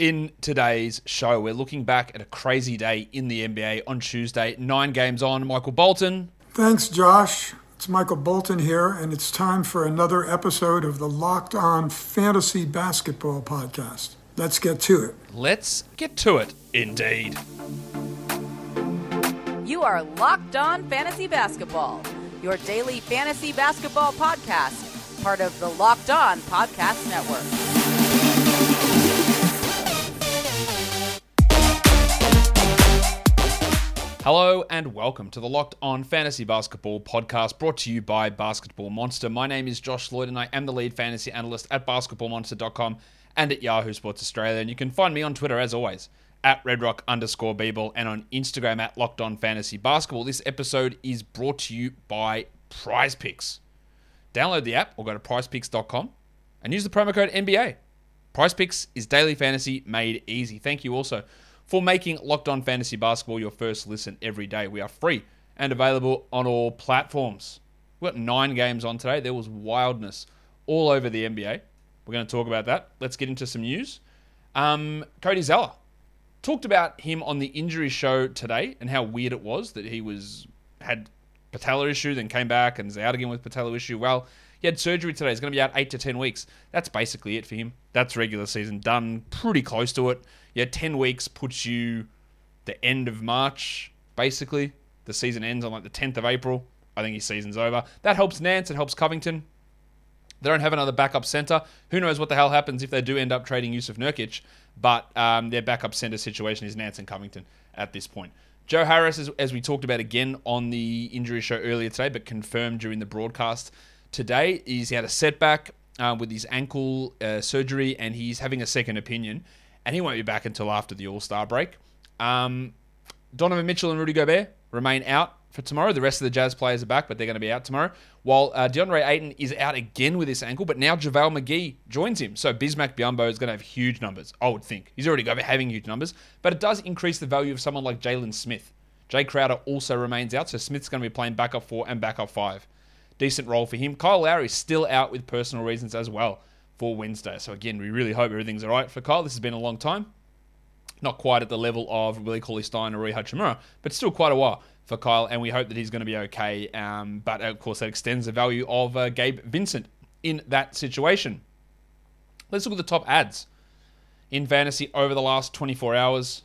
in today's show. We're looking back at a crazy day in the NBA on Tuesday. Nine games on. Michael Bolton. Thanks, Josh. It's Michael Bolton here, and it's time for another episode of the Locked On Fantasy Basketball Podcast. Let's get to it. Let's get to it, indeed. You are Locked On Fantasy Basketball, your daily fantasy basketball podcast, part of the Locked On Podcast Network. Hello and welcome to the Locked On Fantasy Basketball podcast brought to you by Basketball Monster. My name is Josh Lloyd and I am the lead fantasy analyst at basketballmonster.com and at Yahoo Sports Australia. And you can find me on Twitter as always at redrock underscore bball and on Instagram at Locked On Fantasy Basketball. This episode is brought to you by Prize Picks. Download the app or go to prizepicks.com and use the promo code NBA. Prize Picks is daily fantasy made easy. Thank you also for making Locked On Fantasy Basketball your first listen every day. We are free and available on all platforms. We've got nine games on today. There was wildness all over the NBA. We're going to talk about that. Let's get into some news. Um, Cody Zeller talked about him on the injury show today and how weird it was that he was had patella issue, then came back and is out again with patella issue. Well, he had surgery today. He's going to be out eight to ten weeks. That's basically it for him. That's regular season done, pretty close to it yeah, 10 weeks puts you the end of March, basically. The season ends on like the 10th of April. I think his season's over. That helps Nance. It helps Covington. They don't have another backup center. Who knows what the hell happens if they do end up trading Jusuf Nurkic? But um, their backup center situation is Nance and Covington at this point. Joe Harris, as, as we talked about again on the injury show earlier today, but confirmed during the broadcast today, is he had a setback uh, with his ankle uh, surgery and he's having a second opinion and he won't be back until after the All Star break. Um, Donovan Mitchell and Rudy Gobert remain out for tomorrow. The rest of the Jazz players are back, but they're going to be out tomorrow. While uh, DeAndre Ayton is out again with this ankle, but now JaVale McGee joins him. So Bismack Biyombo is going to have huge numbers, I would think. He's already having huge numbers, but it does increase the value of someone like Jalen Smith. Jay Crowder also remains out, so Smith's going to be playing backup four and backup five. Decent role for him. Kyle Lowry is still out with personal reasons as well for Wednesday. So again, we really hope everything's all right for Kyle. This has been a long time. Not quite at the level of Willie Cauley Stein or Rui Hachimura, but still quite a while for Kyle, and we hope that he's going to be okay. Um, but of course, that extends the value of uh, Gabe Vincent in that situation. Let's look at the top ads in fantasy over the last 24 hours.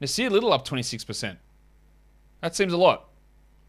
Nassir Little up 26%. That seems a lot.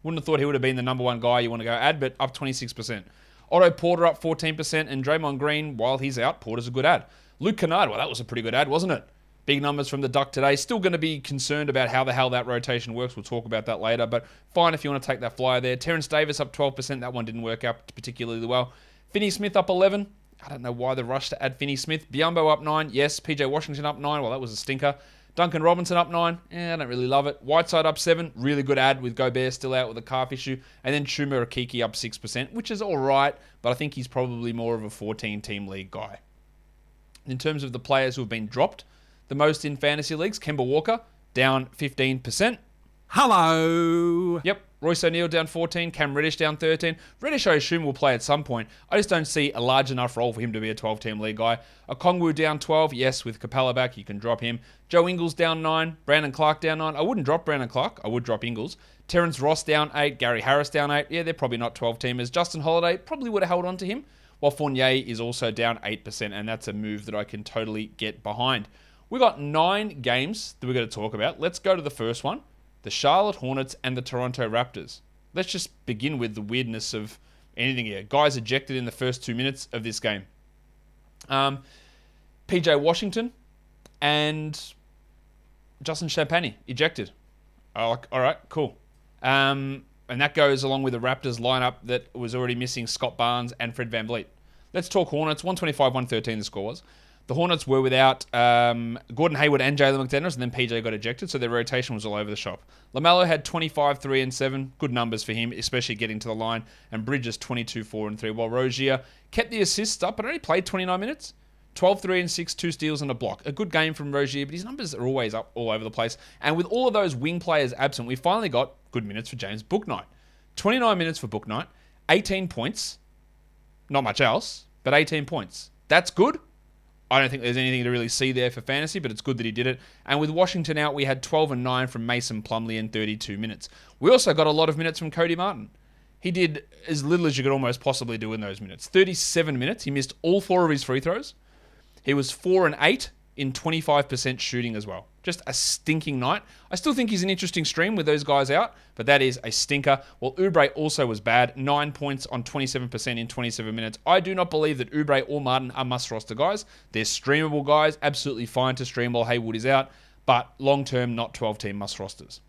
Wouldn't have thought he would have been the number one guy you want to go add, but up 26%. Otto Porter up 14%, and Draymond Green, while he's out, Porter's a good ad. Luke Kennard, well, that was a pretty good ad, wasn't it? Big numbers from the Duck today. Still going to be concerned about how the hell that rotation works. We'll talk about that later, but fine if you want to take that flyer there. Terrence Davis up 12%. That one didn't work out particularly well. Finney Smith up 11. I don't know why the rush to add Finney Smith. Biyombo up 9. Yes. PJ Washington up 9. Well, that was a stinker. Duncan Robinson up nine. Eh, I don't really love it. Whiteside up seven. Really good ad with Gobert still out with a calf issue. And then Chuma Okeke up 6%, which is all right, but I think he's probably more of a 14 team league guy. In terms of the players who have been dropped the most in fantasy leagues, Kemba Walker down 15%. Hello. Yep. Royce O'Neale down 14, Cam Reddish down 13. Reddish, I assume, will play at some point. I just don't see a large enough role for him to be a 12 team league guy. Okongwu down 12, yes, with Capela back, you can drop him. Joe Ingles down 9, Brandon Clarke down 9. I wouldn't drop Brandon Clarke, I would drop Ingles. Terrence Ross down 8, Gary Harris down 8. Yeah, they're probably not 12 teamers. Justin Holiday probably would have held on to him, while Fournier is also down 8%, and that's a move that I can totally get behind. We've got nine games that we're going to talk about. Let's go to the first one the Charlotte Hornets and the Toronto Raptors let's just begin with the weirdness of anything here. Guys ejected in the first two minutes of this game. Um, PJ Washington and Justin Champagnie ejected. All right, cool. Um, and that goes along with the Raptors lineup that was already missing Scott Barnes and Fred Van VanVleet. Let's talk Hornets. 125 113 the score was. The Hornets were without um, Gordon Hayward and Jalen McDaniels, and then PJ got ejected, so their rotation was all over the shop. LaMelo had 25, 3, and 7. Good numbers for him, especially getting to the line. And Bridges 22, 4, and 3. While Rozier kept the assists up, but only played 29 minutes. 12, 3, and 6, two steals and a block. A good game from Rozier, but his numbers are always up all over the place. And with all of those wing players absent, we finally got good minutes for James Bouknight. 29 minutes for Bouknight, 18 points. Not much else, but 18 points. That's good. I don't think there's anything to really see there for fantasy, but it's good that he did it. And with Washington out, we had 12 and 9 from Mason Plumlee in 32 minutes. We also got a lot of minutes from Cody Martin. He did as little as you could almost possibly do in those minutes. 37 minutes. He missed all four of his free throws. He was 4 and 8 in 25% shooting as well. Just a stinking night. I still think he's an interesting stream with those guys out, but that is a stinker. Well, Oubre also was bad. Nine points on 27% in 27 minutes. I do not believe that Oubre or Martin are must roster guys. They're streamable guys, absolutely fine to stream while Hayward is out, but long term, not 12 team must rosters.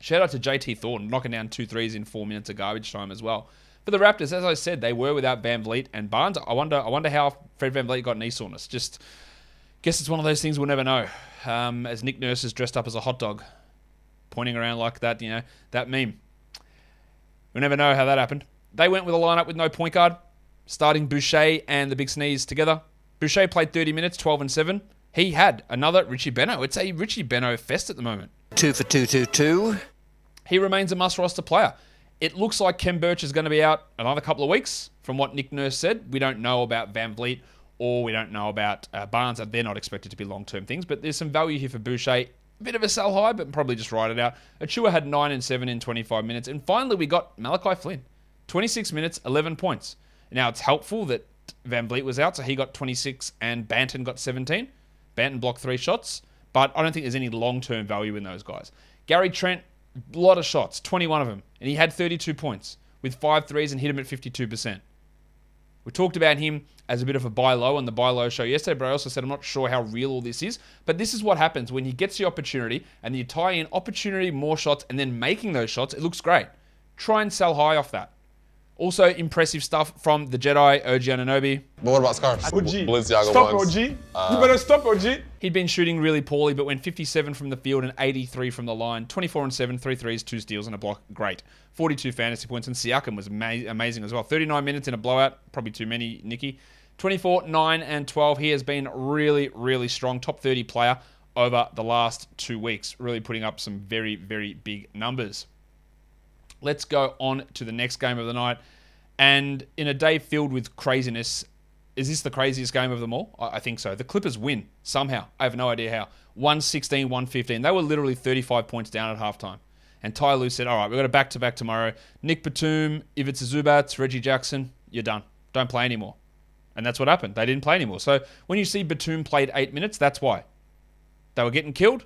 Shout out to JT Thornton, knocking down two threes in four minutes of garbage time as well. For the Raptors, as I said, they were without VanVleet and Barnes. I wonder, I wonder how Fred VanVleet got knee soreness. Just guess it's one of those things we'll never know. Um, as Nick Nurse is dressed up as a hot dog, pointing around like that, you know, that meme. We'll never know how that happened. They went with a lineup with no point guard, starting Boucher and the Big Sneeze together. Boucher played 30 minutes, 12 and 7. He had another Richie Benaud. It's a Richie Benaud fest at the moment. Two for two, two, two. He remains a must roster player. It looks like Khem Birch is going to be out another couple of weeks, from what Nick Nurse said. We don't know about VanVleet or we don't know about uh, Barnes. They're not expected to be long term things, but there's some value here for Boucher. Bit of a sell high, but probably just ride it out. Achiuwa had 9 and 7 in 25 minutes. And finally, we got Malachi Flynn. 26 minutes, 11 points. Now, it's helpful that VanVleet was out, so he got 26 and Banton got 17. Banton blocked three shots, but I don't think there's any long term value in those guys. Gary Trent, a lot of shots, 21 of them, and he had 32 points with five threes and hit him at 52%. We talked about him as a bit of a buy low on the buy low show yesterday, but I also said I'm not sure how real all this is. But this is what happens when he gets the opportunity and you tie in opportunity, more shots, and then making those shots. It looks great. Try and sell high off that. Also, impressive stuff from the Jedi, OG Anunoby. But what about scarves? OG. Balenciaga Stop, ones. OG. Uh, you better stop, OG. He'd been shooting really poorly, but went 57 from the field and 83 from the line. 24 and 7, 3 threes, 2 steals, and a block. Great. 42 fantasy points. And Siakam was ama- amazing as well. 39 minutes in a blowout. Probably too many, Nikki. 24, 9, and 12. He has been really, really strong. Top 30 player over the last two weeks. Really putting up some very, very big numbers. Let's go on to the next game of the night. And in a day filled with craziness, is this the craziest game of them all? I think so. The Clippers win somehow. I have no idea how. 116, 115. They were literally 35 points down at halftime. And Ty Lue said, All right, we've got a back to back tomorrow. Nick Batum, Ivica Zubac, Reggie Jackson, you're done. Don't play anymore. And that's what happened. They didn't play anymore. So when you see Batum played eight minutes, that's why. They were getting killed.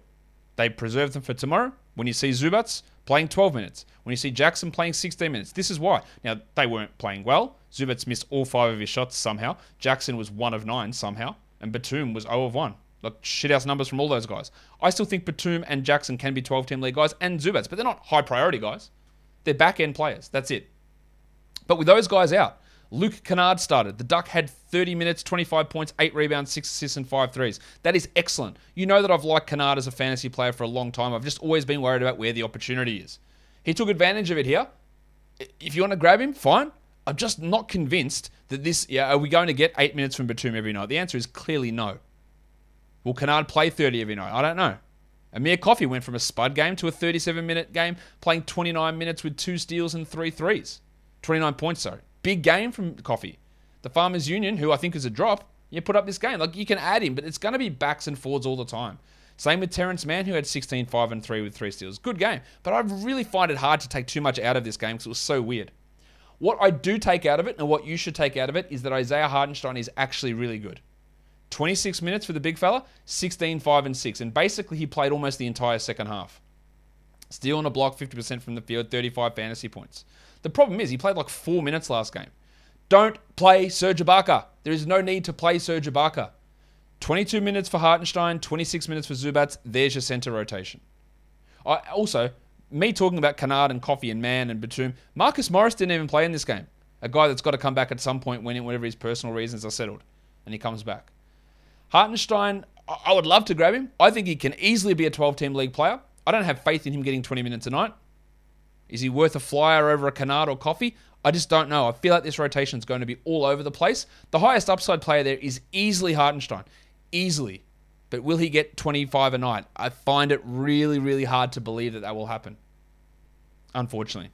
They preserved them for tomorrow. When you see Zubac playing 12 minutes, when you see Jackson playing 16 minutes, this is why. Now, they weren't playing well. Zubac missed all five of his shots somehow. Jackson was one of nine somehow. And Batum was 0 of 1. Like shithouse numbers from all those guys. I still think Batum and Jackson can be 12 team league guys and Zubac, but they're not high priority guys. They're back end players. That's it. But with those guys out, Luke Kennard started. The Duck had 30 minutes, 25 points, 8 rebounds, 6 assists, and 5 threes. That is excellent. You know that I've liked Kennard as a fantasy player for a long time. I've just always been worried about where the opportunity is. He took advantage of it here. If you want to grab him, fine. I'm just not convinced that this. Yeah, are we going to get 8 minutes from Batum every night? The answer is clearly no. Will Kennard play 30 every night? I don't know. Amir Coffey went from a spud game to a 37 minute game, playing 29 minutes with two steals and three threes. 29 points, sorry. Big game from Coffey. The Farmers Union, who I think is a drop, you put up this game. Like, you can add him, but it's going to be backs and forwards all the time. Same with Terrence Mann, who had 16, 5, and 3 with three steals. Good game. But I really find it hard to take too much out of this game because it was so weird. What I do take out of it, and what you should take out of it, is that Isaiah Hartenstein is actually really good. 26 minutes for the big fella, 16, 5, and 6. And basically, he played almost the entire second half. Steal on a block, 50% from the field, 35 fantasy points. The problem is, he played like four minutes last game. Don't play Serge Ibaka. There is no need to play Serge Ibaka. 22 minutes for Hartenstein, 26 minutes for Zubac. There's your center rotation. I, also, me talking about Kennard and Coffey and Mann and Batum, Marcus Morris didn't even play in this game. A guy that's got to come back at some point when whenever his personal reasons are settled. And he comes back. Hartenstein, I I would love to grab him. I think he can easily be a 12 team league player. I don't have faith in him getting 20 minutes a night. Is he worth a flyer over a Kennard or Coffey? I just don't know. I feel like this rotation is going to be all over the place. The highest upside player there is easily Hartenstein. Easily. But will he get 25 a night? I find it really, really hard to believe that that will happen. Unfortunately.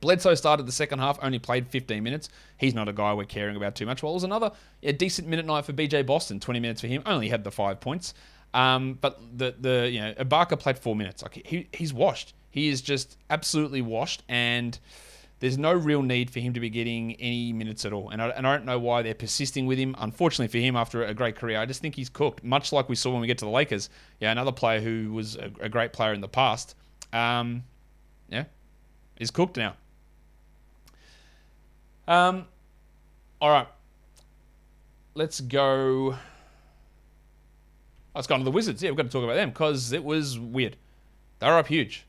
Bledsoe started the second half, only played 15 minutes. He's not a guy we're caring about too much. Well, it was another yeah, decent minute night for BJ Boston, 20 minutes for him. Only had the five points. Um, but the the you know Ibaka played four minutes. Like he he's washed. He is just absolutely washed, and there's no real need for him to be getting any minutes at all. And I, and I don't know why they're persisting with him. Unfortunately for him, after a great career, I just think he's cooked. Much like we saw when we get to the Lakers. Yeah, another player who was a, a great player in the past. Um, yeah, is cooked now. Um, all right, let's go. Let's go on to the Wizards. Yeah, we've got to talk about them because it was weird. They were up huge,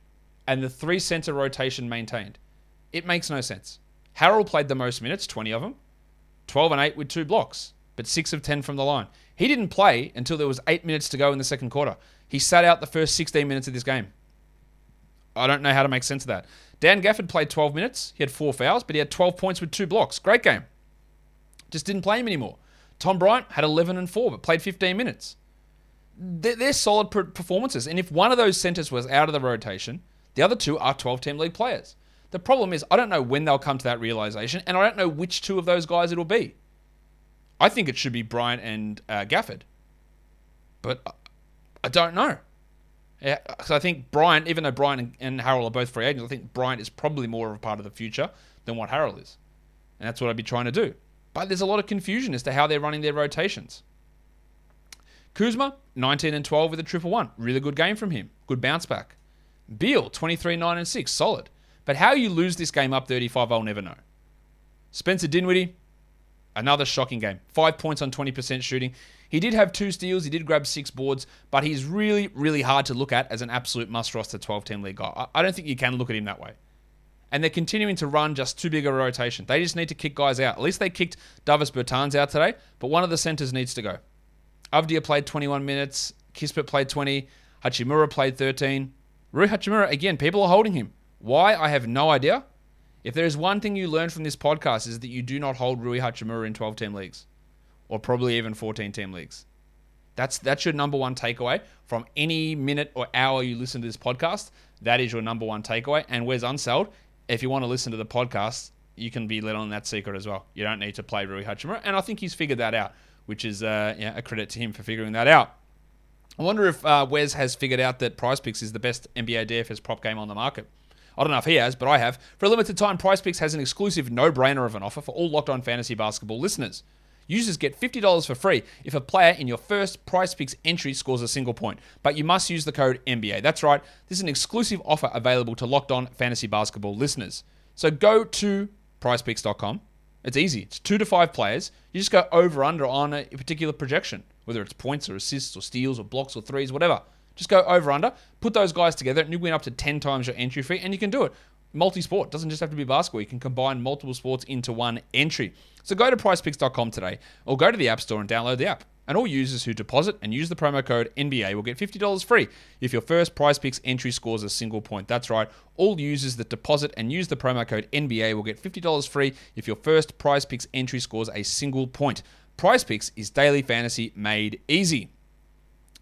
and the three center rotation maintained. It makes no sense. Harrell played the most minutes, 20 of them, 12 and 8 with two blocks, but 6 of 10 from the line. He didn't play until there was 8 minutes to go in the second quarter. He sat out the first 16 minutes of this game. I don't know how to make sense of that. Dan Gafford played 12 minutes. He had four fouls, but he had 12 points with two blocks. Great game. Just didn't play him anymore. Tom Bryant had 11 and 4, but played 15 minutes. They're, solid performances. And if one of those centers was out of the rotation, the other two are 12 team league players. The problem is, I don't know when they'll come to that realization, and I don't know which two of those guys it'll be. I think it should be Bryant and uh, Gafford, but I don't know. Yeah, so I think Bryant, even though Bryant and, and Harrell are both free agents, I think Bryant is probably more of a part of the future than what Harrell is, and that's what I'd be trying to do. But there's a lot of confusion as to how they're running their rotations. Kuzma, 19 and 12 with a triple one. Really good game from him. Good bounce back. Beal, 23, 9 and 6. Solid. But how you lose this game up 35, I'll never know. Spencer Dinwiddie, another shocking game. Five points on 20% shooting. He did have two steals, he did grab six boards, but he's really, really hard to look at as an absolute must roster 12 team league guy. I don't think you can look at him that way. And they're continuing to run just too big a rotation. They just need to kick guys out. At least they kicked Davis Bertans out today, but one of the centers needs to go. Avdija played 21 minutes, Kispert played 20, Hachimura played 13. Rui Hachimura, again, people are holding him. Why? I have no idea. If there is one thing you learn from this podcast is that you do not hold Rui Hachimura in 12 team leagues or probably even 14 team leagues. That's that's your number one takeaway from any minute or hour you listen to this podcast. That is your number one takeaway. And where's unsold? If you want to listen to the podcast, you can be let on that secret as well. You don't need to play Rui Hachimura, and I think he's figured that out, which is uh, yeah, a credit to him for figuring that out. I wonder if uh, Wes has figured out that Prize Picks is the best NBA DFS prop game on the market. I don't know if he has, but I have. For a limited time, Prize Picks has an exclusive no-brainer of an offer for all Locked On Fantasy Basketball listeners. Users get $50 for free if a player in your first Prize Picks entry scores a single point, but you must use the code NBA. That's right, this is an exclusive offer available to Locked On Fantasy Basketball listeners. So go to prizepicks.com. It's easy. It's two to five players. You just go over under on a particular projection, whether it's points or assists or steals or blocks or threes, whatever. Just go over under, put those guys together, and you win up to 10 times your entry fee, and you can do it. Multi sport doesn't just have to be basketball. You can combine multiple sports into one entry. So go to prizepicks.com today or go to the App Store and download the app. And all users who deposit and use the promo code NBA will get $50 free if your first Prize Picks entry scores a single point. That's right. All users that deposit and use the promo code NBA will get $50 free if your first Prize Picks entry scores a single point. Prize Picks is daily fantasy made easy.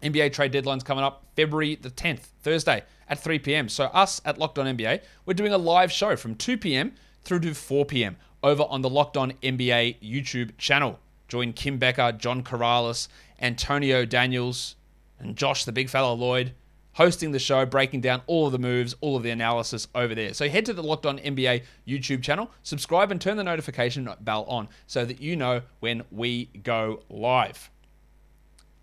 NBA trade deadline's coming up February the 10th, Thursday at 3 p.m. So, us at Locked On NBA, we're doing a live show from 2 p.m. through to 4 p.m. over on the Locked On NBA YouTube channel. Join Kim Becker, John Corrales, Antonio Daniels, and Josh, the big fella Lloyd, hosting the show, breaking down all of the moves, all of the analysis over there. So head to the Locked On NBA YouTube channel, subscribe, and turn the notification bell on so that you know when we go live.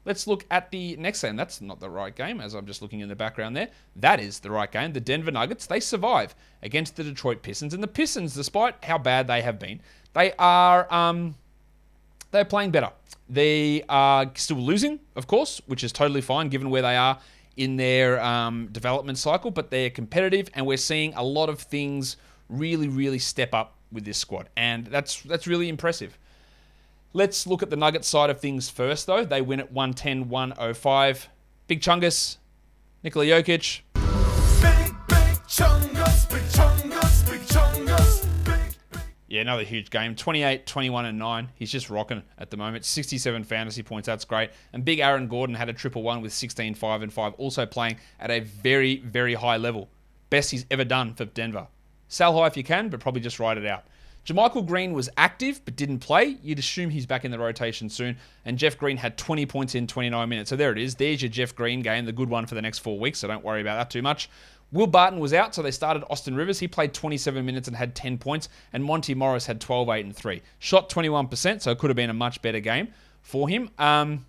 Let's look at the next game. That's not the right game, as I'm just looking in the background there. That is the right game. The Denver Nuggets, they survive against the Detroit Pistons. And the Pistons, despite how bad they have been, they are um, they're playing better. They are still losing, of course, which is totally fine given where they are in their um, development cycle, but they're competitive, and we're seeing a lot of things really, really step up with this squad, and that's that's really impressive. Let's look at the Nuggets side of things first, though. They win at 110 105. Big Chungus, Nikola Jokic. Big, big Chungus, Yeah, another huge game. 28, 21, and 9. He's just rocking at the moment. 67 fantasy points. That's great. And big Aaron Gordon had a triple one with 16, 5, and 5, also playing at a very, very high level. Best he's ever done for Denver. Sell high if you can, but probably just ride it out. JaMychal Green was active but didn't play. You'd assume he's back in the rotation soon. And Jeff Green had 20 points in 29 minutes. So there it is. There's your Jeff Green game, the good one for the next four weeks. So don't worry about that too much. Will Barton was out, so they started Austin Rivers. He played 27 minutes and had 10 points. And Monty Morris had 12, 8, and 3. Shot 21%, so it could have been a much better game for him. Um,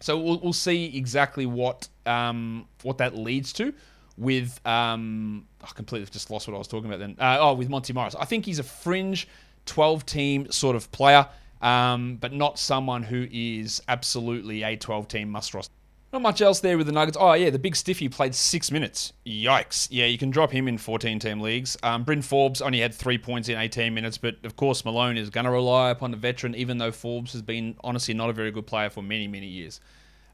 so we'll, we'll see exactly what um, what that leads to with um, I completely just lost what I was talking about then. Uh, oh, with Monty Morris, I think he's a fringe 12 team sort of player, um, but not someone who is absolutely a 12 team must roster. Not much else there with the Nuggets. Oh yeah, the big stiffy played six minutes. Yikes! Yeah, you can drop him in 14 team leagues. Um, Bryn Forbes only had three points in 18 minutes, but of course Malone is going to rely upon the veteran, even though Forbes has been honestly not a very good player for many many years.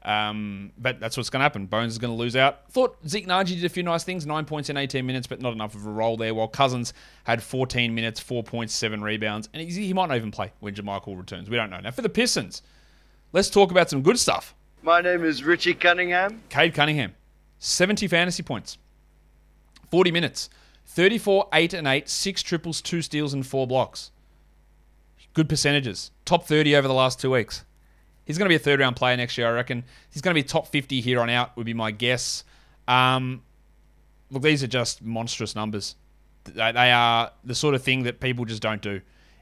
Um, but that's what's going to happen. Bones is going to lose out. Thought Zeke Nnaji did a few nice things, nine points in 18 minutes, but not enough of a role there. While Cousins had 14 minutes, four points, seven rebounds, and he might not even play when JaMychal returns. We don't know. Now for the Pistons, let's talk about some good stuff. My name is Richie Cunningham. Cade Cunningham, 70 fantasy points, 40 minutes, 34, 8 and 8, six triples, two steals, and four blocks. Good percentages. Top 30 over the last two weeks. He's going to be a third round player next year, I reckon. He's going to be top 50 here on out, would be my guess. Um, look, these are just monstrous numbers. They are the sort of thing that people just don't do.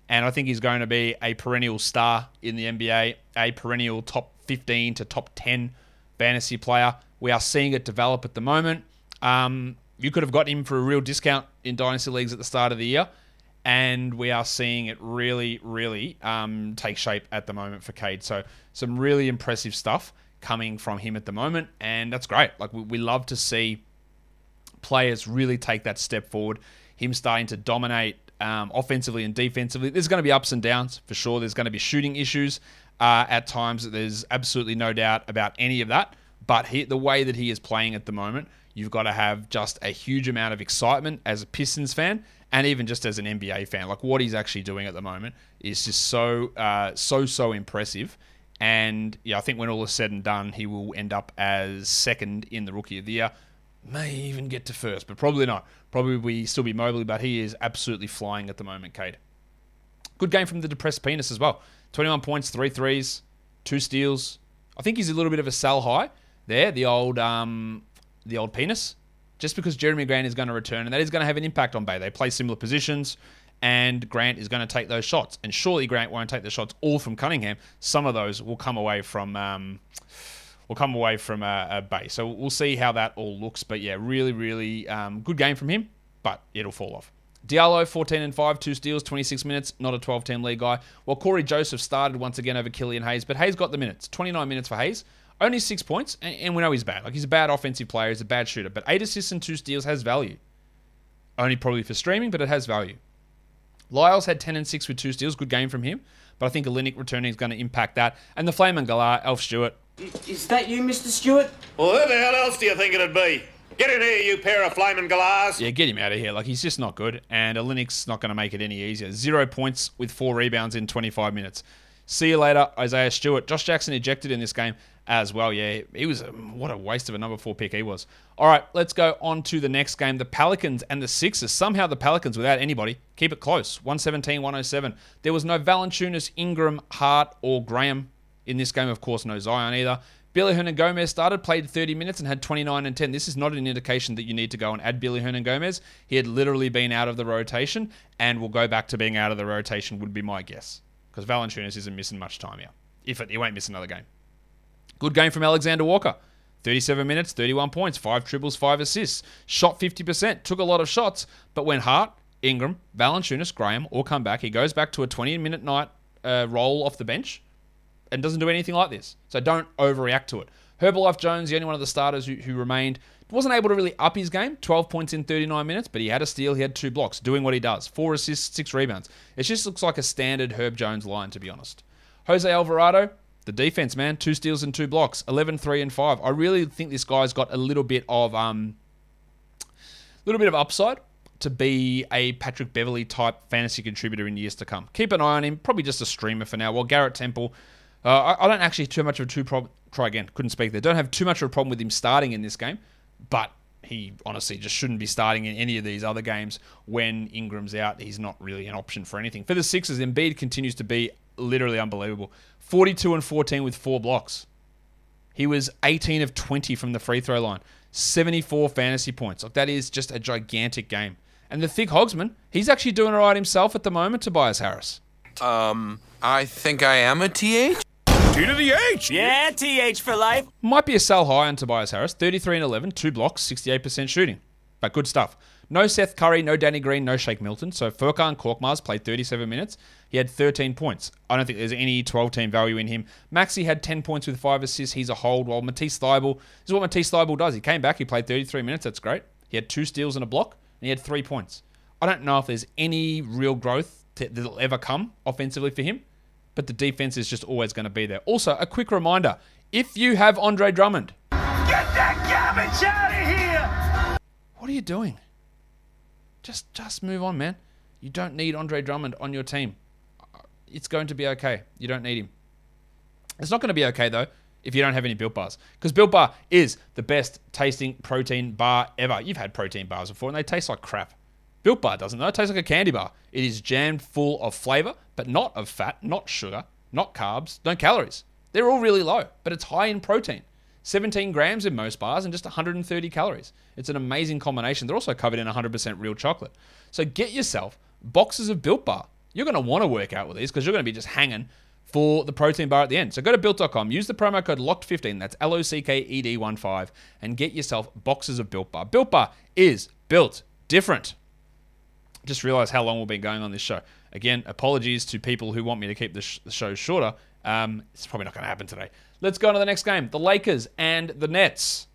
And I think he's going to be a perennial star in the NBA, a perennial top 15 to top 10 fantasy player. We are seeing it develop at the moment. Um, you could have got him for a real discount in dynasty leagues at the start of the year and we are seeing it really, really um, take shape at the moment for Cade. So some really impressive stuff coming from him at the moment, and that's great. Like we, we love to see players really take that step forward. Him starting to dominate um, offensively and defensively. There's going to be ups and downs for sure. There's going to be shooting issues uh, at times. There's absolutely no doubt about any of that. But he, the way that he is playing at the moment, you've got to have just a huge amount of excitement as a Pistons fan and even just as an NBA fan, like what he's actually doing at the moment is just so uh, so so impressive. And yeah, I think when all is said and done, he will end up as second in the Rookie of the Year. May even get to first, but probably not. Probably we still be Mobley, but he is absolutely flying at the moment, Cade. Good game from the depressed penis as well. 21 points, three threes, two steals. I think he's a little bit of a sell high there, the old um, the old penis just because Jerami Grant is going to return, and that is going to have an impact on Bey. They play similar positions, and Grant is going to take those shots. And surely Grant won't take the shots all from Cunningham. Some of those will come away from. Um, will come away from a, a Bey. So we'll see how that all looks. But yeah, really, really um, good game from him, but it'll fall off. Diallo, 14 and 5, two steals, 26 minutes, not a 12 team league guy. While Cory Joseph started once again over Killian Hayes, but Hayes got the minutes. 29 minutes for Hayes. Only six points, and we know he's bad. Like he's a bad offensive player, he's a bad shooter, but eight assists and two steals has value. Only probably for streaming, but it has value. Lyles had 10 and 6 with two steals. Good game from him. But I think Olynyk returning is going to impact that. And the Flame and uh, Galar, Elf Stewart. Is that you, Mr. Stewart? Well, who the hell else do you think it'd be? Get in here, you pair of flaming galars. Yeah, get him out of here. Like, he's just not good. And Olynyk's not going to make it any easier. Zero points with four rebounds in 25 minutes. See you later, Isaiah Stewart. Josh Jackson ejected in this game as well. Yeah, he was a, what a waste of a number four pick he was. All right, let's go on to the next game. The Pelicans and the Sixers. Somehow the Pelicans, without anybody, keep it close. 117 107. There was no Valanciunas, Ingram, Hart, or Graham in this game. Of course, no Zion either. Billy Hernangomez started, played 30 minutes, and had 29 and 10. This is not an indication that you need to go and add Billy Hernangomez. He had literally been out of the rotation and will go back to being out of the rotation, would be my guess. Because Valanciunas isn't missing much time here. If it, he won't miss another game. Good game from Alexander Walker. 37 minutes, 31 points, 5 triples, 5 assists. Shot 50%, took a lot of shots, but when Hart, Ingram, Valanciunas, Graham all come back, he goes back to a 20 minute night uh, roll off the bench and doesn't do anything like this. So don't overreact to it. Herbalife Jones, the only one of the starters who, who remained, wasn't able to really up his game. 12 points in 39 minutes, but he had a steal, he had two blocks, doing what he does. Four assists, six rebounds. It just looks like a standard Herb Jones line, to be honest. Jose Alvarado, the defense, man, two steals and two blocks, 11, 3, and 5. I really think this guy's got a little bit of um, little bit of upside to be a Patrick Beverley type fantasy contributor in years to come. Keep an eye on him. Probably just a streamer for now. While Garrett Temple, uh, I, I, don't actually too much of a two problem. Try again. Couldn't speak there. Don't have too much of a problem with him starting in this game, but he honestly just shouldn't be starting in any of these other games when Ingram's out. He's not really an option for anything. For the Sixers, Embiid continues to be literally unbelievable. 42 and 14 with four blocks. He was 18 of 20 from the free throw line. 74 fantasy points. Like that is just a gigantic game. And the thick Hogsman, he's actually doing all right himself at the moment, Tobias Harris. Um, I think I am a TH. T to the H. Yeah, TH for life. Might be a sell high on Tobias Harris. 33 and 11, two blocks, 68% shooting. But good stuff. No Seth Curry, no Danny Green, no Shake Milton. So Furkan Korkmaz played 37 minutes. He had 13 points. I don't think there's any 12 team value in him. Maxi had 10 points with five assists. He's a hold. While Matisse Thybulle, this is what Matisse Thybulle does. He came back, he played 33 minutes. That's great. He had two steals and a block, and he had three points. I don't know if there's any real growth that'll ever come offensively for him, but the defense is just always going to be there. Also, a quick reminder if you have Andre Drummond, Get that garbage out of here! what are you doing? Just just move on, man. You don't need Andre Drummond on your team. Uh, it's going to be okay. You don't need him. It's not going to be okay though if you don't have any Built Bars because Built Bar is the best tasting protein bar ever. You've had protein bars before and they taste like crap. Built Bar doesn't though. It tastes like a candy bar. It is jammed full of flavor, but not of fat, not sugar, not carbs, no calories. They're all really low, but it's high in protein. 17 grams in most bars and just 130 calories. It's an amazing combination. They're also covered in 100% real chocolate. So get yourself boxes of Built Bar. You're going to want to work out with these because you're going to be just hanging for the protein bar at the end. So go to built.com, use the promo code LOCKED15, that's L O C K E D 1 5, and get yourself boxes of Built Bar. Built Bar is built different. Just realize how long we've been going on this show. Again, apologies to people who want me to keep the, sh- the show shorter. Um, it's probably not going to happen today. Let's go on to the next game the Lakers and the Nets.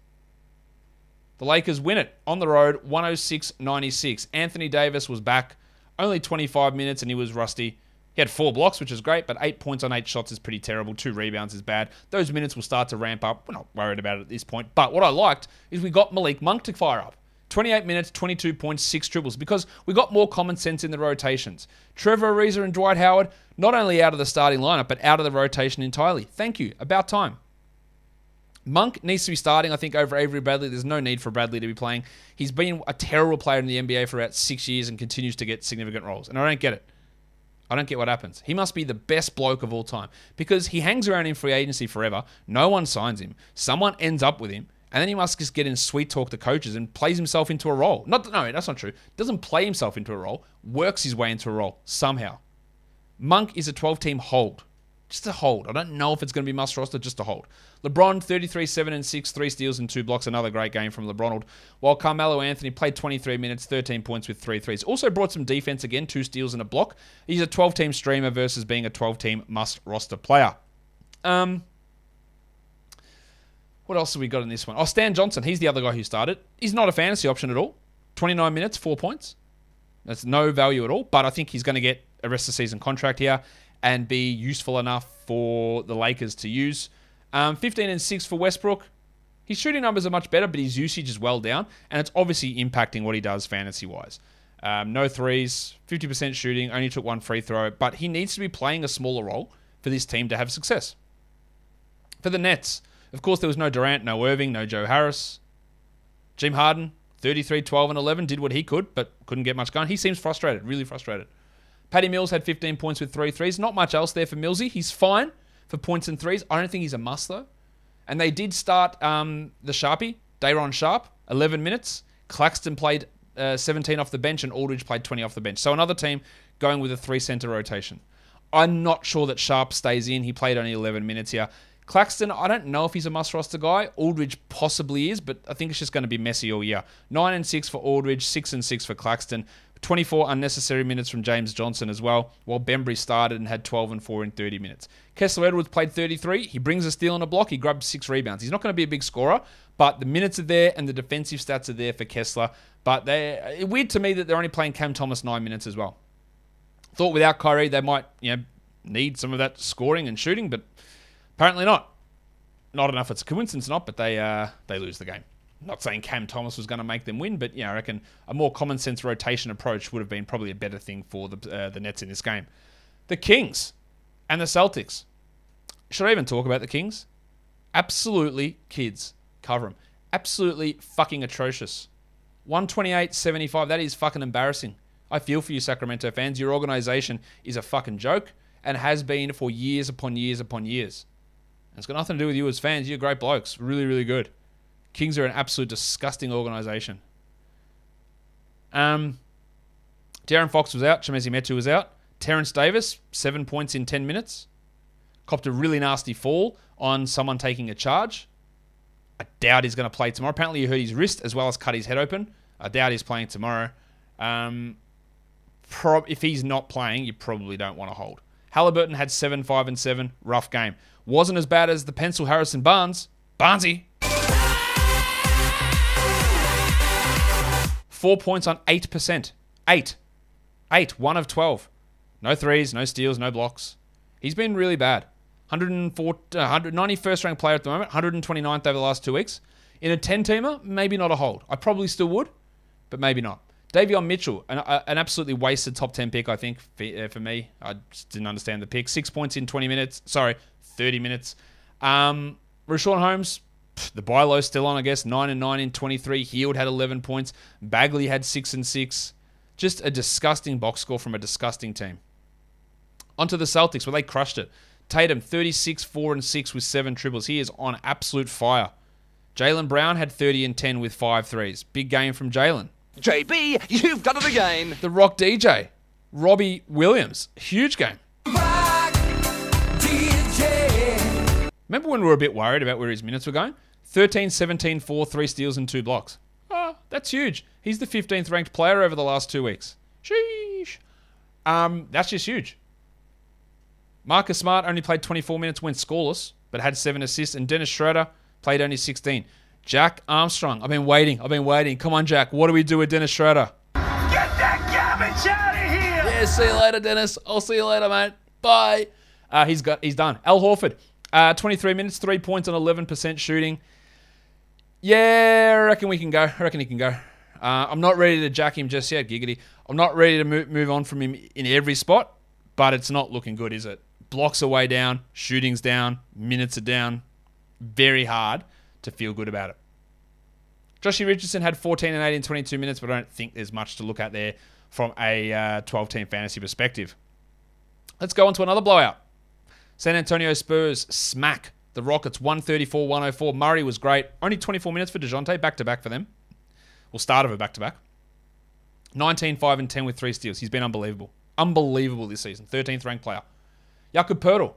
The Lakers win it on the road 106 96. Anthony Davis was back, only 25 minutes, and he was rusty. He had four blocks, which is great, but eight points on eight shots is pretty terrible. Two rebounds is bad. Those minutes will start to ramp up. We're not worried about it at this point. But what I liked is we got Malik Monk to fire up. 28 minutes, 22 points, six triples because we got more common sense in the rotations. Trevor Ariza and Dwight Howard not only out of the starting lineup, but out of the rotation entirely. Thank you. About time. Monk needs to be starting, I think, over Avery Bradley. There's no need for Bradley to be playing. He's been a terrible player in the NBA for about six years and continues to get significant roles. And I don't get it. I don't get what happens. He must be the best bloke of all time because he hangs around in free agency forever. No one signs him. Someone ends up with him. And then he must just get in sweet talk to coaches and plays himself into a role. Not no, that's not true. Doesn't play himself into a role. Works his way into a role somehow. Monk is a 12 team hold. Just a hold. I don't know if it's going to be must roster, just a hold. LeBron, 33, 7 and 6, 3 steals and 2 blocks. Another great game from LeBron. While Carmelo Anthony played 23 minutes, 13 points with 3 threes. Also brought some defense again, 2 steals and a block. He's a 12 team streamer versus being a 12 team must roster player. Um, what else have we got in this one? Oh, Stan Johnson. He's the other guy who started. He's not a fantasy option at all. 29 minutes, 4 points. That's no value at all, but I think he's going to get a rest of the season contract here and be useful enough for the Lakers to use. Um, 15 and 6 for Westbrook. His shooting numbers are much better, but his usage is well down, and it's obviously impacting what he does fantasy wise. Um, no threes, 50% shooting, only took one free throw, but he needs to be playing a smaller role for this team to have success. For the Nets, of course, there was no Durant, no Irving, no Joe Harris. Jim Harden, 33, 12, and 11, did what he could, but couldn't get much going. He seems frustrated, really frustrated. Patty Mills had 15 points with three threes. Not much else there for Millsy. He's fine for points and threes. I don't think he's a must, though. And they did start um, the Sharpie, Day'Ron Sharpe, 11 minutes. Claxton played uh, 17 off the bench, and Aldridge played 20 off the bench. So another team going with a three center rotation. I'm not sure that Sharpe stays in. He played only 11 minutes here. Claxton, I don't know if he's a must roster guy. Aldridge possibly is, but I think it's just going to be messy all year. 9 and 6 for Aldridge, 6 and 6 for Claxton. 24 unnecessary minutes from James Johnson as well, while Bembry started and had 12 and 4 in 30 minutes. Kessler Edwards played 33. He brings a steal and a block. He grabbed six rebounds. He's not going to be a big scorer, but the minutes are there and the defensive stats are there for Kessler. But they weird to me that they're only playing Cam Thomas nine minutes as well. Thought without Kyrie they might you know need some of that scoring and shooting, but apparently not. Not enough. It's a coincidence, not, but they uh, they lose the game not saying Cam Thomas was going to make them win, but yeah, I reckon a more common sense rotation approach would have been probably a better thing for the uh, the Nets in this game. The Kings and the Celtics. Should I even talk about the Kings? Absolutely, kids, cover them. Absolutely fucking atrocious. 128.75. That is fucking embarrassing. I feel for you, Sacramento fans. Your organization is a fucking joke and has been for years upon years upon years. And it's got nothing to do with you as fans. You're great blokes. Really, really good. Kings are an absolute disgusting organization. Um, De'Aaron Fox was out. Chimezie Metu was out. Terrence Davis, seven points in 10 minutes. Copped a really nasty fall on someone taking a charge. I doubt he's going to play tomorrow. Apparently, he hurt his wrist as well as cut his head open. I doubt he's playing tomorrow. Um, prob- if he's not playing, you probably don't want to hold. Halliburton had 7, 5, and 7. Rough game. Wasn't as bad as the pencil Harrison Barnes. Barnesy. Four points on 8%. 8. 8. 1 of 12. No threes, no steals, no blocks. He's been really bad. 104, uh, 91st ranked player at the moment, 129th over the last two weeks. In a 10 teamer, maybe not a hold. I probably still would, but maybe not. Davion Mitchell, an, uh, an absolutely wasted top 10 pick, I think, for, uh, for, me. I just didn't understand the pick. Six points in 20 minutes. Sorry, 30 minutes. Um, Richaun Holmes, pff, the buy low still on, I guess. 9 and 9 in 23. Hield had 11 points. Bagley had 6 and 6. Just a disgusting box score from a disgusting team. Onto the Celtics, where they crushed it. Tatum, 36, 4 and 6 with 7 triples. He is on absolute fire. Jaylen Brown had 30 and 10 with 5 threes. Big game from Jalen. JB, you've done it again. The Rock DJ, Robbie Williams. Huge game. Remember when we were a bit worried about where his minutes were going? 13, 17, 4, 3 steals and 2 blocks. Ah, that's huge. He's the 15th ranked player over the last two weeks. Sheesh. Um, that's just huge. Marcus Smart only played 24 minutes, went scoreless, but had seven assists, and Dennis Schroeder played only 16. Jack Armstrong, I've been waiting, I've been waiting. Come on, Jack, what do we do with Dennis Schroeder? Get that garbage out of here! Yeah, see you later, Dennis. I'll see you later, mate. Bye. Uh, he's got, he's done. Al Horford, uh, 23 minutes, three points on 11% shooting. Yeah, I reckon we can go. I reckon he can go. Uh, I'm not ready to jack him just yet, giggity. I'm not ready to move, move on from him in every spot, but it's not looking good, is it? Blocks are way down, shootings down, minutes are down. Very hard to feel good about it. Joshy Richardson had 14 and 8 in 22 minutes, but I don't think there's much to look at there from a uh, 12 team fantasy perspective. Let's go on to another blowout. San Antonio Spurs smack the Rockets 134 104. Murray was great. Only 24 minutes for DeJounte, back to back for them. Well, start of a back to back. 19 5 and 10 with three steals. He's been unbelievable. Unbelievable this season. 13th ranked player. Jakob Poeltl,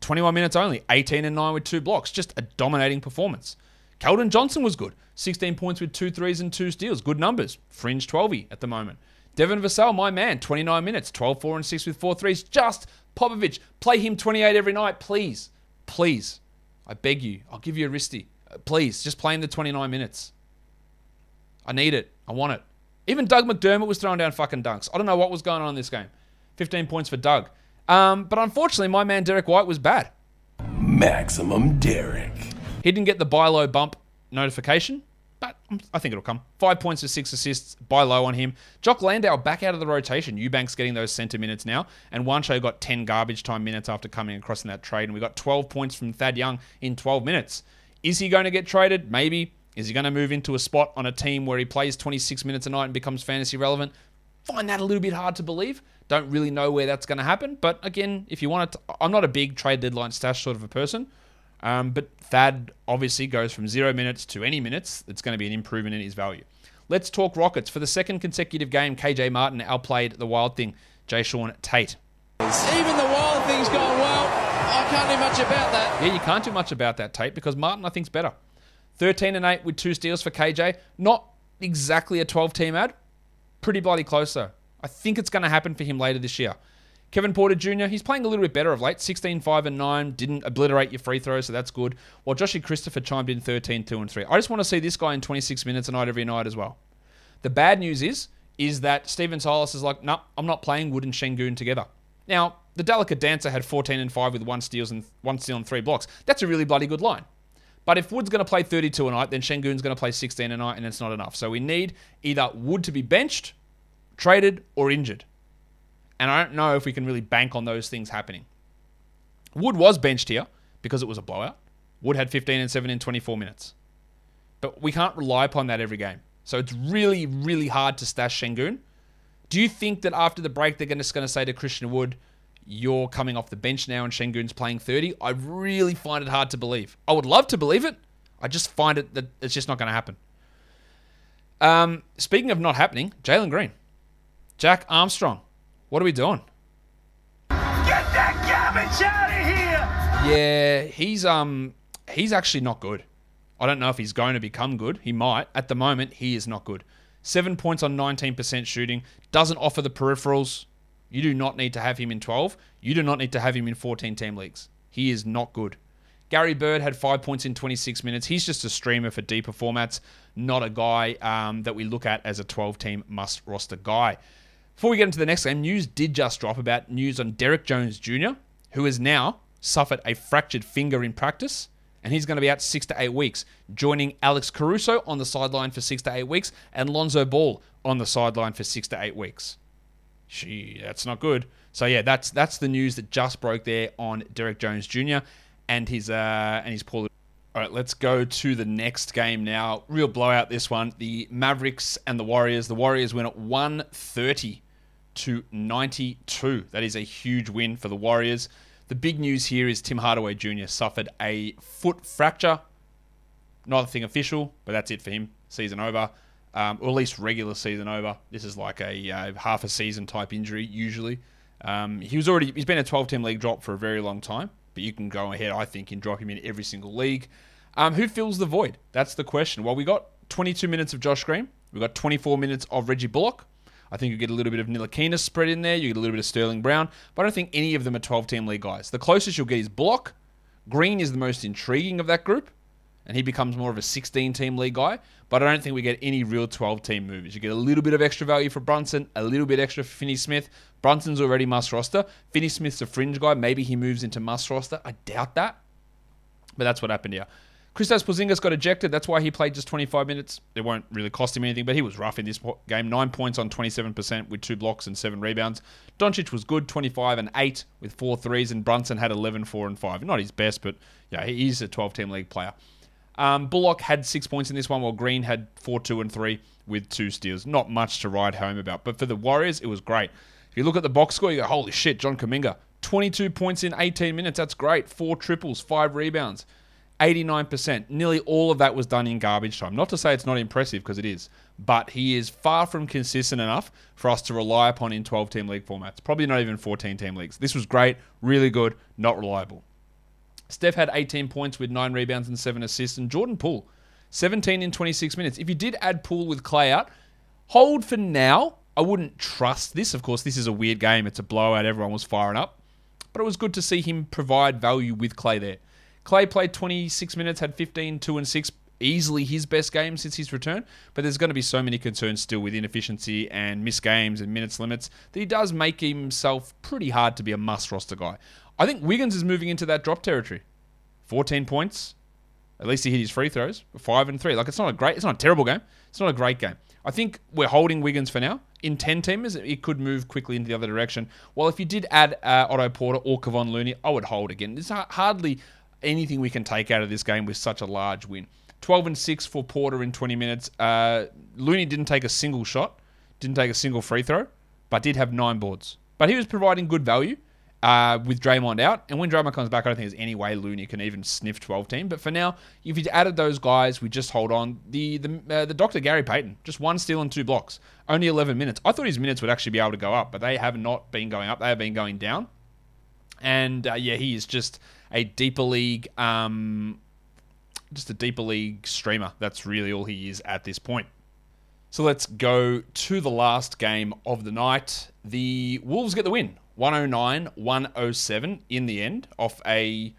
21 minutes only, 18 and 9 with two blocks. Just a dominating performance. Keldon Johnson was good. 16 points with two threes and two steals. Good numbers. Fringe 12 at the moment. Devin Vassell, my man, 29 minutes, 12, 4 and 6 with four threes. Just Popovich, play him 28 every night, please. Please. I beg you. I'll give you a wristy. Uh, Please, just play him the 29 minutes. I need it. I want it. Even Doug McDermott was throwing down fucking dunks. I don't know what was going on in this game. 15 points for Doug. Um, but unfortunately, my man Derrick White was bad. Maximum Derek. He didn't get the buy low bump notification, but mm, I think it'll come. Five points for six assists, buy low on him. Jock Landale back out of the rotation. Eubanks getting those center minutes now, and Juancho got 10 garbage time minutes after coming across in that trade, and we got 12 points from Thad Young in 12 minutes. Is he going to get traded? Maybe. Is he going to move into a spot on a team where he plays 26 minutes a night and becomes fantasy relevant? Find that a little bit hard to believe. Don't really know where that's going to happen. But again, if you want to, I'm not a big trade deadline stash sort of a person. Um, but Thad obviously goes from zero minutes to any minutes. It's going to be an improvement in his value. Let's talk Rockets. For the second consecutive game, KJ Martin outplayed the Wild Thing, Jae'Sean Tate. Even the Wild Thing's gone well. I can't do much about that. Yeah, you can't do much about that, Tate, because Martin I think's better. 13 and 8 with two steals for KJ. Not exactly a 12 team ad. Pretty bloody close though. I think it's going to happen for him later this year. Kevin Porter Jr., he's playing a little bit better of late. 16, 5, and 9. Didn't obliterate your free throws, so that's good. While Joshie Christopher chimed in 13, 2, and 3. I just want to see this guy in 26 minutes a night every night as well. The bad news is, is that Steven Silas is like, no, nope, I'm not playing Wood and Sengun together. Now, the delicate dancer had 14 and 5 with one steals and one steal and three blocks. That's a really bloody good line. But if Wood's going to play 32 a night, then Sengun's going to play 16 a night, and it's not enough. So we need either Wood to be benched, traded, or injured. And I don't know if we can really bank on those things happening. Wood was benched here because it was a blowout. Wood had 15 and 7 in 24 minutes. but we can't rely upon that every game. So it's really, really hard to stash Sengun. Do you think that after the break they're just going to say to Christian Wood, you're coming off the bench now and Sengun's playing 30? I really find it hard to believe. I would love to believe it. I just find it that it's just not going to happen. Um, speaking of not happening, Jalen Green, Jack Armstrong, what are we doing? Get that garbage out of here! Yeah, he's um he's actually not good. I don't know if he's going to become good. He might. At the moment, he is not good. Seven points on 19% shooting. Doesn't offer the peripherals. You do not need to have him in 12. You do not need to have him in 14 team leagues. He is not good. Gary Bird had five points in 26 minutes. He's just a streamer for deeper formats, not a guy um, that we look at as a 12 team must roster guy. Before we get into the next game, news did just drop about news on Derrick Jones Jr., who has now suffered a fractured finger in practice, and he's going to be out six to eight weeks, joining Alex Caruso on the sideline for six to eight weeks and Lonzo Ball on the sideline for six to eight weeks. Gee, that's not good. So yeah, that's that's the news that just broke there on Derrick Jones Jr and his uh, and his poor. All right, let's go to the next game now. Real blowout this one. The Mavericks and the Warriors. The Warriors win at 130 to 92. That is a huge win for the Warriors. The big news here is Tim Hardaway Jr. suffered a foot fracture. Not a thing official, but that's it for him. Season over. Um, or at least regular season over. This is like a uh, half a season type injury usually. Um, he was already he's been a 12 team league drop for a very long time but you can go ahead, I think, and drop him in every single league. Um, who fills the void? That's the question. Well, we got 22 minutes of Josh Green. We got 24 minutes of Reggie Bullock. I think you get a little bit of Ntilikina spread in there. You get a little bit of Sterling Brown, but I don't think any of them are 12 team league guys. The closest you'll get is Bullock. Green is the most intriguing of that group, and he becomes more of a 16 team league guy. But I don't think we get any real 12 team moves. You get a little bit of extra value for Brunson, a little bit extra for Finney Smith. Brunson's already must roster. Finney Smith's a fringe guy. Maybe he moves into must roster. I doubt that. But that's what happened here. Kristaps Porzingis got ejected. That's why he played just 25 minutes. It won't really cost him anything, but he was rough in this game. Nine points on 27% with two blocks and seven rebounds. Doncic was good, 25 and 8 with four threes, and Brunson had 11, 4 and 5. Not his best, but yeah, he's a 12 team league player. Um, Bullock had six points in this one, while Green had 4, 2, and 3 with two steals. Not much to write home about, but for the Warriors, it was great. If you look at the box score, you go, holy shit, John Kuminga, 22 points in 18 minutes. That's great. Four triples, five rebounds, 89%. Nearly all of that was done in garbage time. Not to say it's not impressive, because it is, but he is far from consistent enough for us to rely upon in 12 team league formats. Probably not even 14 team leagues. This was great, really good, not reliable. Steph had 18 points with 9 rebounds and 7 assists, and Jordan Poole, 17 in 26 minutes. If you did add Poole with Clay out, hold for now I wouldn't trust this. Of course, this is a weird game. It's a blowout. Everyone was firing up. But it was good to see him provide value with Clay there. Clay played 26 minutes, had 15, 2 and 6. Easily his best game since his return. But there's going to be so many concerns still with inefficiency and missed games and minutes limits that he does make himself pretty hard to be a must roster guy. I think Wiggins is moving into that drop territory. 14 points. At least he hit his free throws. 5 and 3. Like it's not a great, it's not a terrible game. It's not a great game. I think we're holding Wiggins for now. In 10 teamers, it could move quickly in the other direction. Well, if you did add uh, Otto Porter or Kevon Looney, I would hold again. There's hardly anything we can take out of this game with such a large win. 12 and 6 for Porter in 20 minutes. Uh, Looney didn't take a single shot, didn't take a single free throw, but did have nine boards. But he was providing good value uh, with Draymond out. And when Draymond comes back, I don't think there's any way Looney can even sniff 12 team. But for now, if you added those guys, we just hold on. The the uh, the Doctor Gary Payton, just one steal and two blocks, only 11 minutes. I thought his minutes would actually be able to go up, but they have not been going up. They have been going down. And uh, yeah, he is just a deeper league, um, just a deeper league streamer. That's really all he is at this point. So let's go to the last game of the night. The Wolves get the win 109 107 in the end off a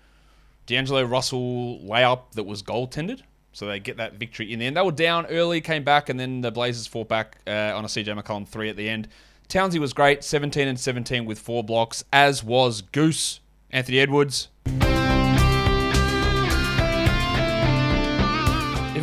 D'Angelo Russell layup that was goaltended. So they get that victory in the end. They were down early, came back, and then the Blazers fought back uh, on a CJ McCollum three at the end. Townsy was great, 17 and 17 with four blocks, as was Goose Anthony Edwards.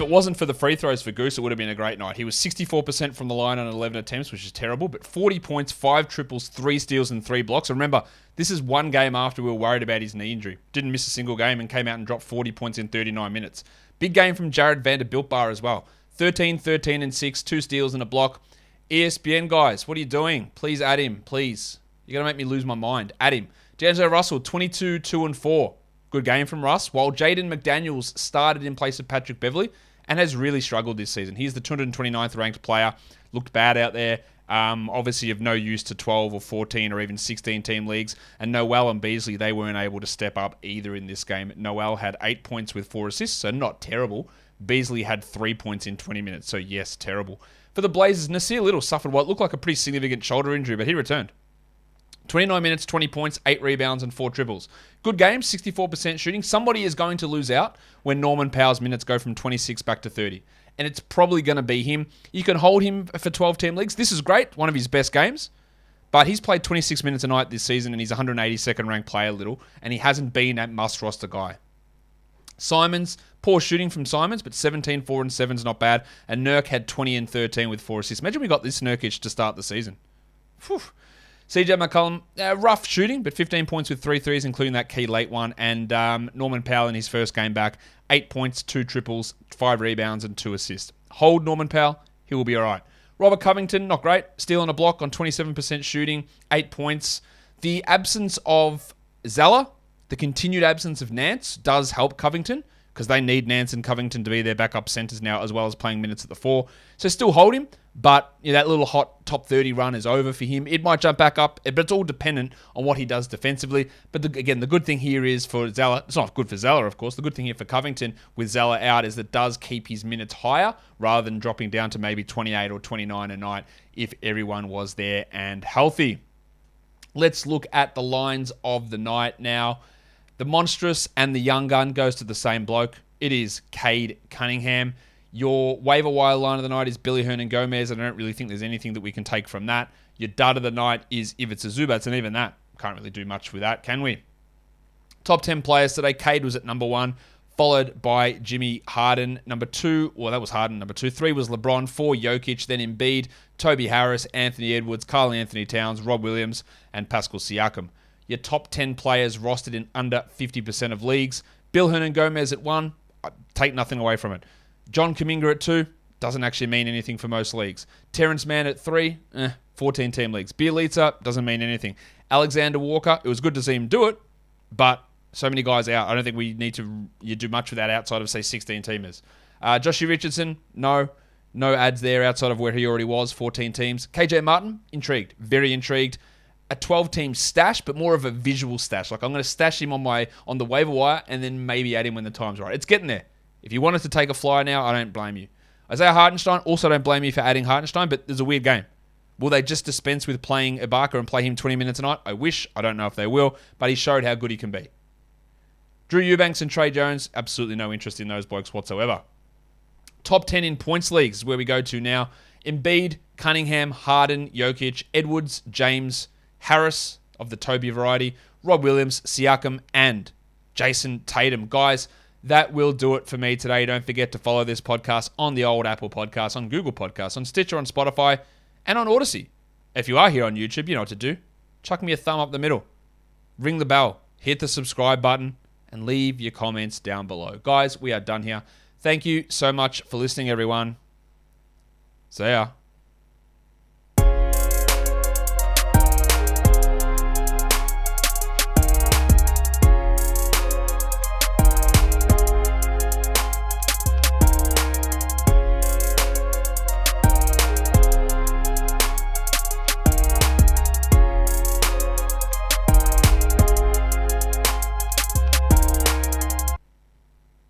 Wasn't for the free throws for Goose, it would have been a great night. He was 64% from the line on 11 attempts, which is terrible, but 40 points, 5 triples, 3 steals, and 3 blocks. remember, this is one game after we were worried about his knee injury. Didn't miss a single game and came out and dropped 40 points in 39 minutes. Big game from Jarred Vanderbilt Bar as well. 13, 13, and 6, 2 steals and a block. ESPN guys, what are you doing? Please add him, please. You're going to make me lose my mind. Add him. D'Angelo Russell, 22, 2, and 4. Good game from Russ, while Jaden McDaniels started in place of Patrick Beverley and has really struggled this season. He's the 229th ranked player, looked bad out there. Um, obviously, of no use to 12 or 14 or even 16 team leagues. And Noel and Beasley, they weren't able to step up either in this game. Noel had eight points with four assists, so not terrible. Beasley had three points in 20 minutes, so yes, terrible. For the Blazers, Nassir Little suffered what looked like a pretty significant shoulder injury, but he returned. 29 minutes, 20 points, 8 rebounds, and 4 triples. Good game, 64% shooting. Somebody is going to lose out when Norman Powell's minutes go from 26 back to 30. And it's probably going to be him. You can hold him for 12 team leagues. This is great, one of his best games. But he's played 26 minutes a night this season and he's 182nd ranked player a little. And he hasn't been that must roster guy. Simons, poor shooting from Simons, but 17, 4 and 7 is not bad. And Nurk had 20 and 13 with 4 assists. Imagine we got this Nurkic to start the season. Whew. CJ McCollum, uh, rough shooting, but 15 points with three threes, including that key late one. And um, Norman Powell in his first game back, eight points, two triples, five rebounds, and two assists. Hold Norman Powell, he will be all right. Robert Covington, not great. Steal Stealing a block on 27% shooting, eight points. The absence of Zeller, the continued absence of Nance, does help Covington because they need Nance and Covington to be their backup centers now, as well as playing minutes at the four. So still hold him, but you know, that little hot top 30 run is over for him. It might jump back up, eh, but it's all dependent on what he does defensively. But the, again, the good thing here is for Zeller, it's not good for Zeller, of course. The good thing here for Covington with Zeller out is that does keep his minutes higher rather than dropping down to maybe 28 or 29 a night if everyone was there and healthy. Let's look at the lines of the night now. The monstrous and the young gun goes to the same bloke. It is Cade Cunningham. Your waiver wire line of the night is Billy Hernangomez. I don't really think there's anything that we can take from that. Your dud of the night is Ivica Zubac, and even that can't really do much with that, can we? Top 10 players today. Cade was at number one, followed by Jimmy Harden. Number two, well, that was Harden. Number two. Three was LeBron. Four, Jokic. Then Embiid, Toby Harris, Anthony Edwards, Karl-Anthony Towns, Rob Williams, and Pascal Siakam your top 10 players rostered in under 50% of leagues. Bill Hernangomez at one, take nothing away from it. John Kuminga at two, doesn't actually mean anything for most leagues. Terance Mann at three, eh, 14 team leagues. Bjelica doesn't mean anything. Alexander Walker, it was good to see him do it, but so many guys out. I don't think we need to you do much with that outside of say 16 teamers. Uh, Joshy Richardson, no, no ads there outside of where he already was, 14 teams. KJ Martin, intrigued, very intrigued a 12 team stash, but more of a visual stash. Like I'm going to stash him on my on the waiver wire and then maybe add him when the time's right. It's getting there. If you wanted to take a flyer now, I don't blame you. Isaiah Hartenstein, also don't blame you for adding Hartenstein, but there's a weird game. Will they just dispense with playing Ibaka and play him 20 minutes a night? I wish. I don't know if they will, but he showed how good he can be. Drew Eubanks and Tre Jones, absolutely no interest in those blokes whatsoever. Top 10 in points leagues is where we go to now. Embiid, Cunningham, Harden, Jokic, Edwards, James, Harris of the Toby variety, Rob Williams, Siakam, and Jayson Tatum. Guys, that will do it for me today. Don't forget to follow this podcast on the old Apple Podcast, on Google Podcasts, on Stitcher, on Spotify, and on Odysee. If you are here on YouTube, you know what to do. Chuck me a thumb up the middle, ring the bell, hit the subscribe button, and leave your comments down below. Guys, we are done here. Thank you so much for listening, everyone. See ya.